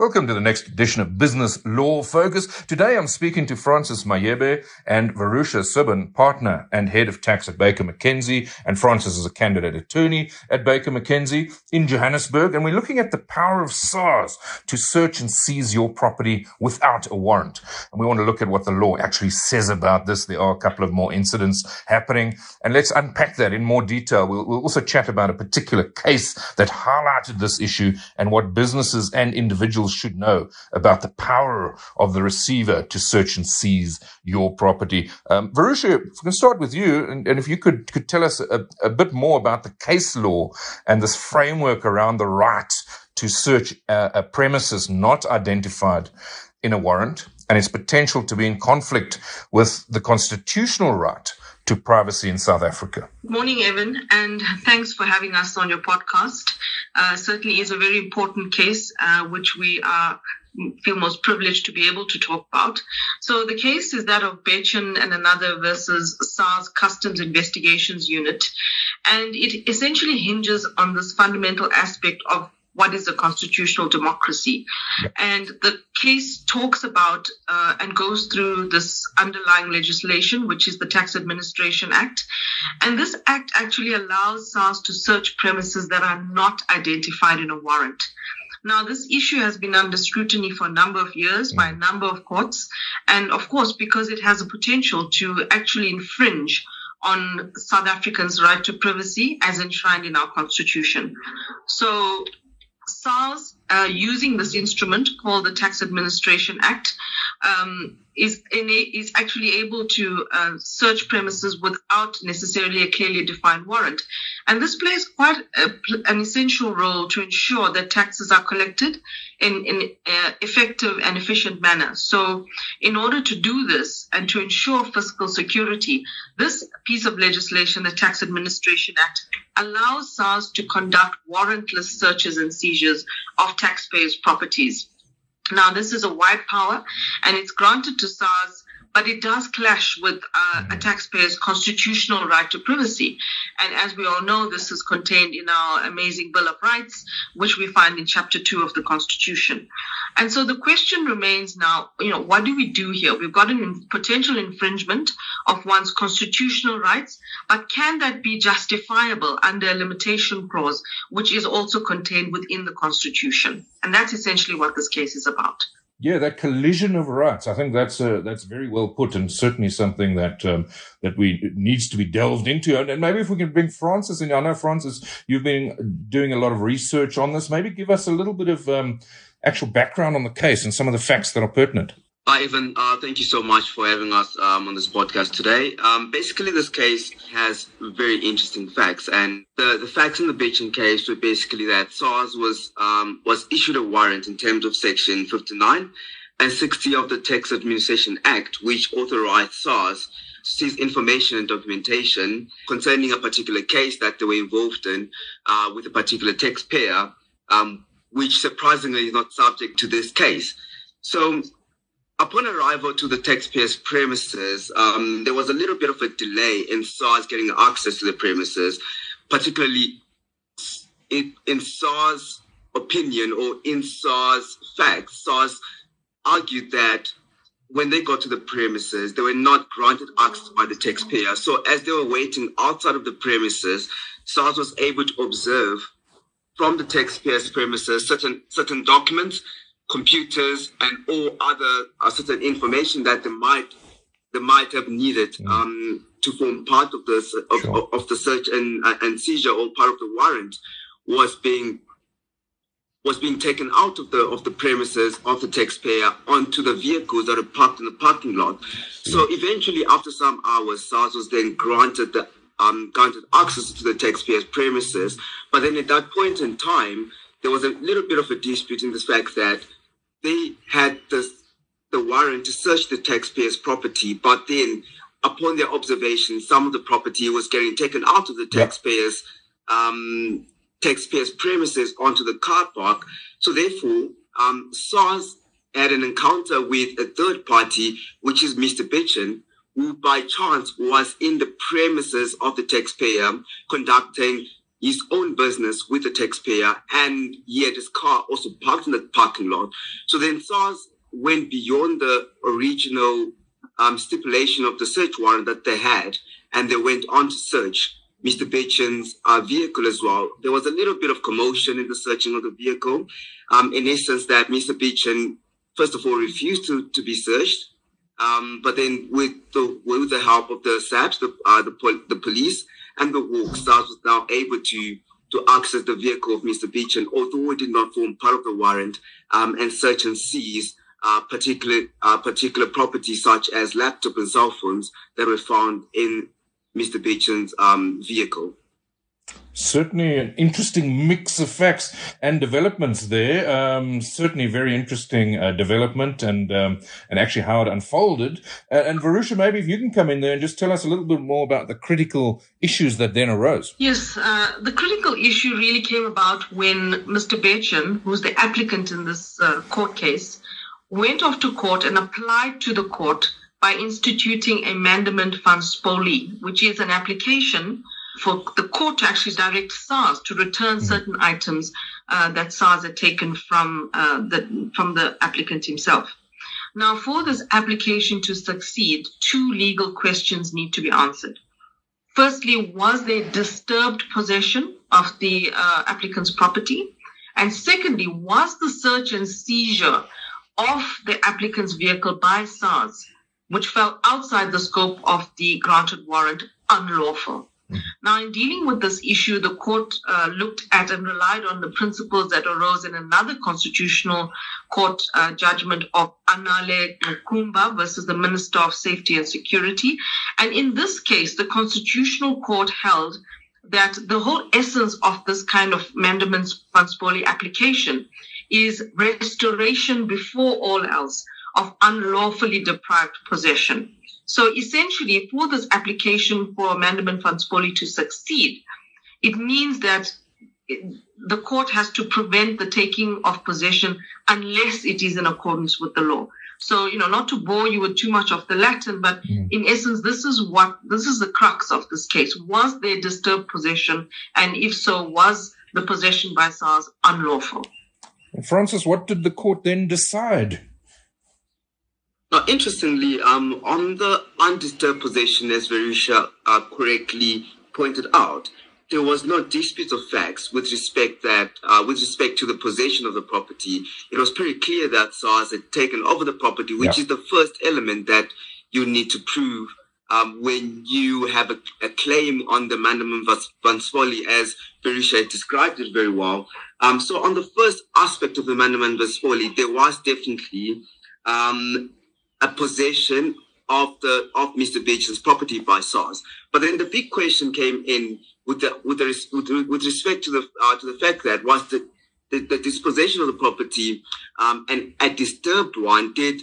Welcome to the next edition of Business Law Focus. Today I'm speaking to Francis Mayebe and Virusha Subban, partner and head of tax at Baker McKenzie. And Francis is a candidate attorney at Baker McKenzie in Johannesburg. And we're looking at the power of SARS to search and seize your property without a warrant. And we want to look at what the law actually says about this. There are a couple of more incidents happening. And let's unpack that in more detail. We'll, we'll also chat about a particular case that highlighted this issue and what businesses and individuals should know about the power of the receiver to search and seize your property. Um, Virusha, if we can start with you, and, and if you could, could tell us a, a bit more about the case law and this framework around the right to search a, a premises not identified in a warrant and its potential to be in conflict with the constitutional right to privacy in South Africa. Morning, Evan, and thanks for having us on your podcast. Uh, certainly is a very important case, uh, which we are feel most privileged to be able to talk about. So the case is that of Bechin and another versus SARS Customs Investigations Unit. And it essentially hinges on this fundamental aspect of what is a constitutional democracy. And the case talks about uh, and goes through this underlying legislation, which is the Tax Administration Act. And this act actually allows SARS to search premises that are not identified in a warrant. Now, this issue has been under scrutiny for a number of years by a mm. number of courts. And of course, because it has a potential to actually infringe on South Africans' right to privacy as enshrined in our constitution. So SARS, uh, using this instrument called the Tax Administration Act, um, is in a, is actually able to uh, search premises without necessarily a clearly defined warrant, and this plays quite a, an essential role to ensure that taxes are collected in in uh, effective and efficient manner. So, in order to do this and to ensure fiscal security, this piece of legislation, the Tax Administration Act, allows SARS to conduct warrantless searches and seizures of taxpayers' properties. Now, this is a wide power and it's granted to SARS but it does clash with uh, a mm-hmm. taxpayer's constitutional right to privacy. And as we all know, this is contained in our amazing Bill of Rights, which we find in Chapter 2 of the Constitution. And so the question remains now, you know, what do we do here? We've got a potential infringement of one's constitutional rights, but can that be justifiable under a limitation clause, which is also contained within the Constitution? And that's essentially what this case is about. Yeah, that collision of rights. I think that's uh, that's very well put, and certainly something that um, that we needs to be delved into. And, and, maybe if we can bring Francis in, I know Francis, you've been doing a lot of research on this. Maybe give us a little bit of um, actual background on the case and some of the facts that are pertinent. Hi, Evan. Uh, thank you so much for having us um, on this podcast today. Um, basically, this case has very interesting facts, and the, the facts in the Bechin case were basically that SARS was um, was issued a warrant in terms of Section 59 and 60 of the Tax Administration Act, which authorized SARS to seize information and documentation concerning a particular case that they were involved in uh, with a particular taxpayer, um, which surprisingly is not subject to this case. So Upon arrival to the taxpayer's premises, um, there was a little bit of a delay in SARS getting access to the premises, particularly in, in SARS opinion or in SARS facts. SARS argued that when they got to the premises, they were not granted access by the taxpayer. So as they were waiting outside of the premises, SARS was able to observe from the taxpayer's premises certain certain documents computers and all other uh, certain information that they might they might have needed mm. um, to form part of this of, sure. of, of, the search and uh, and seizure or part of the warrant was being was being taken out of the of the premises of the taxpayer onto the vehicles that are parked in the parking lot. So eventually, after some hours, SARS was then granted the um, granted access to the taxpayer's premises. But then at that point in time, there was a little bit of a dispute in the fact that they had the, the warrant to search the taxpayer's property, but then upon their observation, some of the property was getting taken out of the taxpayer's um, taxpayer's premises onto the car park. So therefore, um, SARS had an encounter with a third party, which is Mr. Bechin, who by chance was in the premises of the taxpayer conducting his own business with the taxpayer and he had his car also parked in the parking lot. So then SARS went beyond the original um, stipulation of the search warrant that they had and they went on to search Mr. Bechen's uh, vehicle as well. There was a little bit of commotion in the searching of the vehicle. Um, in essence, that Mr. Bechen, first of all, refused to, to be searched. Um, but then with the, with the help of the SAPS, the, uh, the, pol- the police and the walk SARS was now able to, to access the vehicle of Mr. Bechen, although it did not form part of the warrant, um, and search and seize uh, particular uh, particular properties such as laptop and cell phones that were found in Mr. Bechen's um, vehicle. Certainly an interesting mix of facts and developments there. Um, certainly very interesting uh, development and um, and actually how it unfolded. Uh, and Virusha, maybe if you can come in there and just tell us a little bit more about the critical issues that then arose. Yes, uh, the critical issue really came about when Mr. Bechen, who's the applicant in this uh, court case, went off to court and applied to the court by instituting a mandament van spolie, which is an application for the court to actually direct SARS to return mm-hmm. certain items uh, that SARS had taken from uh, the from the applicant himself. Now, for this application to succeed, two legal questions need to be answered. Firstly, was there disturbed possession of the uh, applicant's property? And secondly, was the search and seizure of the applicant's vehicle by SARS which fell outside the scope of the granted warrant unlawful. Mm. Now, in dealing with this issue, the court uh, looked at and relied on the principles that arose in another constitutional court uh, judgment of Anale Ngqukumba versus the Minister of Safety and Security. And in this case, the constitutional court held that the whole essence of this kind of mandaments van spolie application is restoration before all else of unlawfully deprived possession. So essentially, for this application for a mandament van spolie to succeed, it means that the court has to prevent the taking of possession unless it is in accordance with the law. So, you know, not to bore you with too much of the Latin, but mm. in essence, this is what, this is the crux of this case. Was there disturbed possession? And if so, was the possession by SARS unlawful? Francis, what did the court then decide? Now, interestingly, um, on the undisturbed possession, as Virusha uh, correctly pointed out, there was no dispute of facts with respect that uh, with respect to the possession of the property. It was pretty clear that SARS had taken over the property, which yeah. is the first element that you need to prove um, when you have a, a, claim on the mandament van spolie, as Virusha described it very well. Um, so on the first aspect of the mandament van spolie, there was definitely um, a possession of the of Mr. Bechen's property by SARS. But then the big question came in with the with the with, with respect to the uh, to the fact that was the the, the dispossession of the property um, and a disturbed one did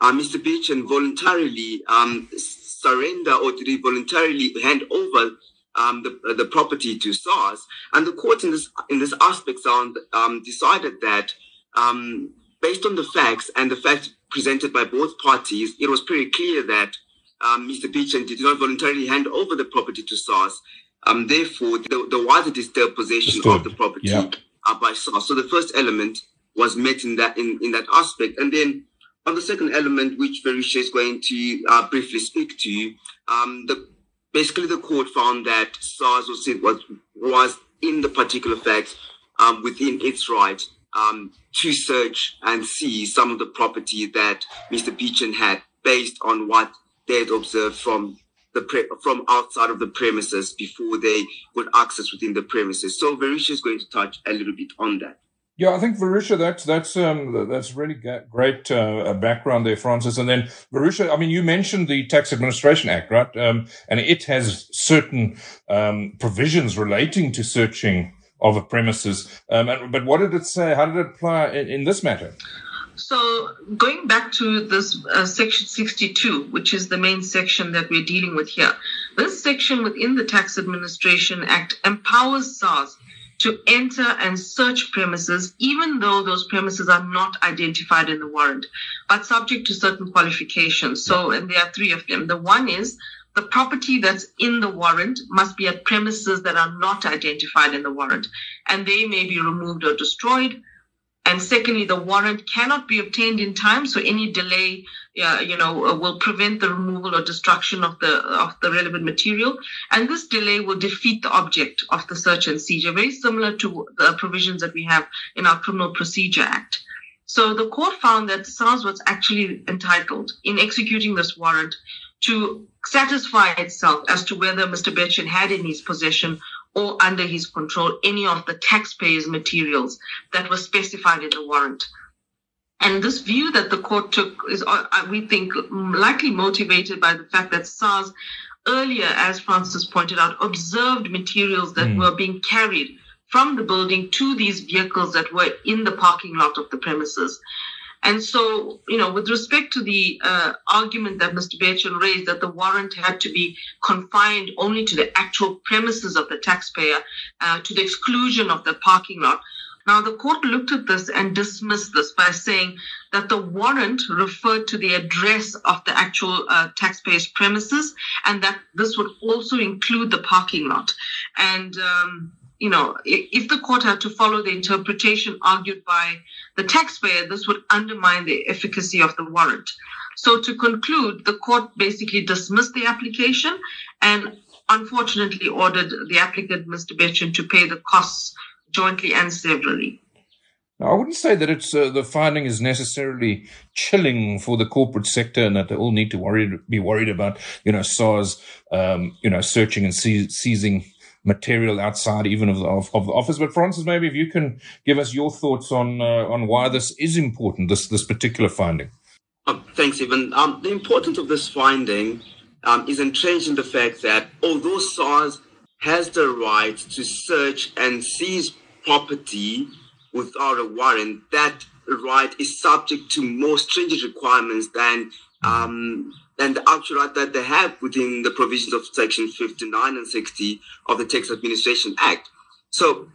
uh, Mr. Bechen voluntarily um, surrender or did he voluntarily hand over um, the, the property to SARS? And the court in this in this aspect sound um, decided that um, based on the facts and the facts presented by both parties, it was pretty clear that um, Mr. Bechen did not voluntarily hand over the property to SARS. Um, therefore, there, there, was a disturbed possession Disturbed. of the property yeah. uh, by SARS. So the first element was met in that in, in that aspect. And then on the second element, which Virusha is going to uh, briefly speak to, um, the, basically the court found that SARS was, was, was in the particular facts um, within its right um, to search and see some of the property that Mr. Bechen had based on what they had observed from the pre- from outside of the premises before they got access within the premises. So Virusha is going to touch a little bit on that. Yeah, I think Virusha, that's that's um, that's really great uh, background there, Francis. And then Virusha, I mean, you mentioned the Tax Administration Act, right? Um, and it has certain um, provisions relating to searching of a premises. Um, and, but what did it say? How did it apply in, in this matter? So, going back to this uh, section 62, which is the main section that we're dealing with here, this section within the Tax Administration Act empowers SARS to enter and search premises, even though those premises are not identified in the warrant, but subject to certain qualifications. So, and there are three of them. The one is the property that's in the warrant must be at premises that are not identified in the warrant, and they may be removed or destroyed. And secondly, the warrant cannot be obtained in time, so any delay, uh, you know, uh, will prevent the removal or destruction of the of the relevant material. And this delay will defeat the object of the search and seizure, very similar to the provisions that we have in our Criminal Procedure Act. So the court found that SARS was actually entitled in executing this warrant to satisfy itself as to whether Mr. Betjen had in his possession or under his control any of the taxpayers' materials that were specified in the warrant. And this view that the court took is, uh, we think, likely motivated by the fact that SARS earlier, as Francis pointed out, observed materials that mm. were being carried from the building to these vehicles that were in the parking lot of the premises. And so, you know, with respect to the uh, argument that Mr. Betjen raised that the warrant had to be confined only to the actual premises of the taxpayer, uh, to the exclusion of the parking lot. Now, the court looked at this and dismissed this by saying that the warrant referred to the address of the actual uh, taxpayer's premises and that this would also include the parking lot. And, um, you know, if the court had to follow the interpretation argued by the taxpayer, this would undermine the efficacy of the warrant. So to conclude, the court basically dismissed the application and unfortunately ordered the applicant, Mr. Betjen, to pay the costs jointly and severally. Now, I wouldn't say that it's uh, the finding is necessarily chilling for the corporate sector, and that they all need to worry be worried about, you know, SARS, um, you know, searching and seizing material outside even of the, of, of the office. But Francis, maybe if you can give us your thoughts on uh, on why this is important, this this particular finding. Uh, thanks, Evan. Um, the importance of this finding um, is entrenched in the fact that although SARS has the right to search and seize property without a warrant, that right is subject to more stringent requirements than um, and the right that they have within the provisions of Section 59 and 60 of the Tax Administration Act. So,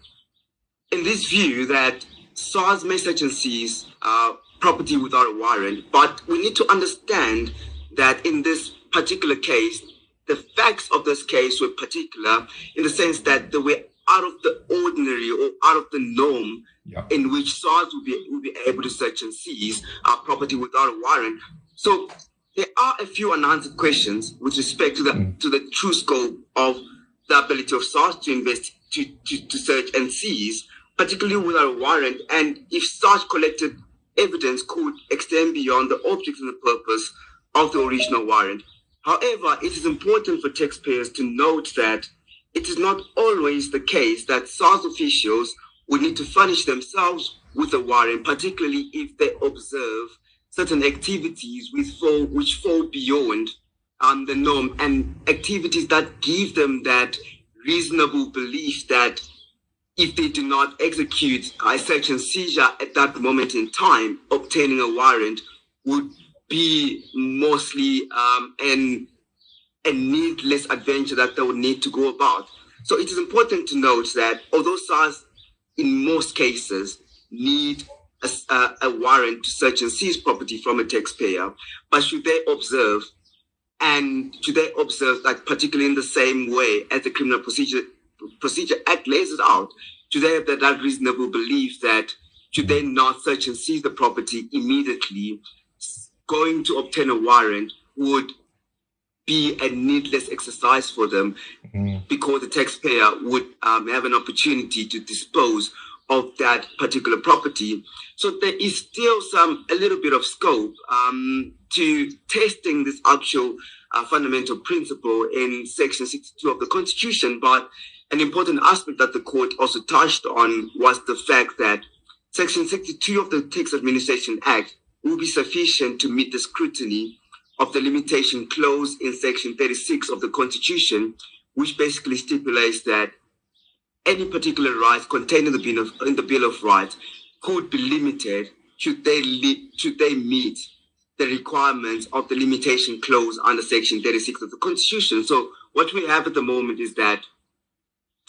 in this view, that SARS may search and seize uh, property without a warrant, but we need to understand that in this particular case, the facts of this case were particular in the sense that they were out of the ordinary or out of the norm yeah. in which SARS would be, would be able to search and seize uh, property without a warrant. So there are a few unanswered questions with respect to the mm. to the true scope of the ability of SARS to invest to, to, to search and seize, particularly without a warrant, and if such collected evidence could extend beyond the object and the purpose of the original warrant. However, it is important for taxpayers to note that it is not always the case that SARS officials would need to furnish themselves with a warrant, particularly if they observe certain activities which fall, which fall beyond um, the norm and activities that give them that reasonable belief that if they do not execute a search and seizure at that moment in time, obtaining a warrant would be mostly um, an, a needless adventure that they would need to go about. So it is important to note that although SARS in most cases need a, a, warrant to search and seize property from a taxpayer, but should they observe and should they observe like particularly in the same way as the Criminal Procedure Procedure Act lays it out, should they have that, that reasonable belief that should they not search and seize the property immediately, going to obtain a warrant would be a needless exercise for them mm. because the taxpayer would um, have an opportunity to dispose of that particular property. So there is still some a little bit of scope um, to testing this actual uh, fundamental principle in Section 62 of the Constitution. But an important aspect that the court also touched on was the fact that Section 62 of the Tax Administration Act will be sufficient to meet the scrutiny of the limitation clause in Section 36 of the Constitution, which basically stipulates that any particular rights contained in the Bill of, in the Bill of Rights could be limited should they li- should they meet the requirements of the limitation clause under Section 36 of the Constitution. So what we have at the moment is that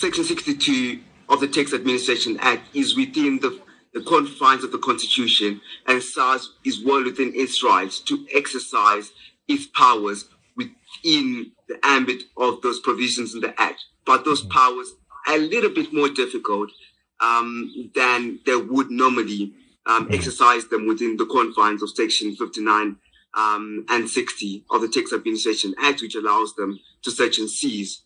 Section 62 of the Tax Administration Act is within the, the confines of the Constitution, and SARS is well within its rights to exercise its powers within the ambit of those provisions in the Act, but those mm-hmm. powers a little bit more difficult um, than they would normally um, mm-hmm. exercise them within the confines of Section 59 um, and 60 of the Tax Administration Act, which allows them to search and seize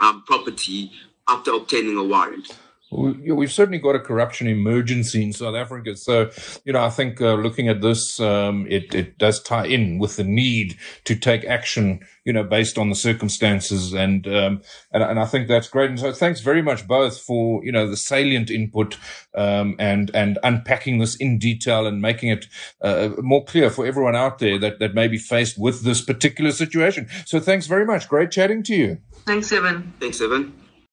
um, property after obtaining a warrant. We've certainly got a corruption emergency in South Africa. So, you know, I think uh, looking at this, um, it, it does tie in with the need to take action, you know, based on the circumstances. And, um, and, and, I think that's great. And so thanks very much both for, you know, the salient input, um, and, and unpacking this in detail and making it, uh, more clear for everyone out there that, that may be faced with this particular situation. So thanks very much. Great chatting to you. Thanks, Evan. Thanks, Evan.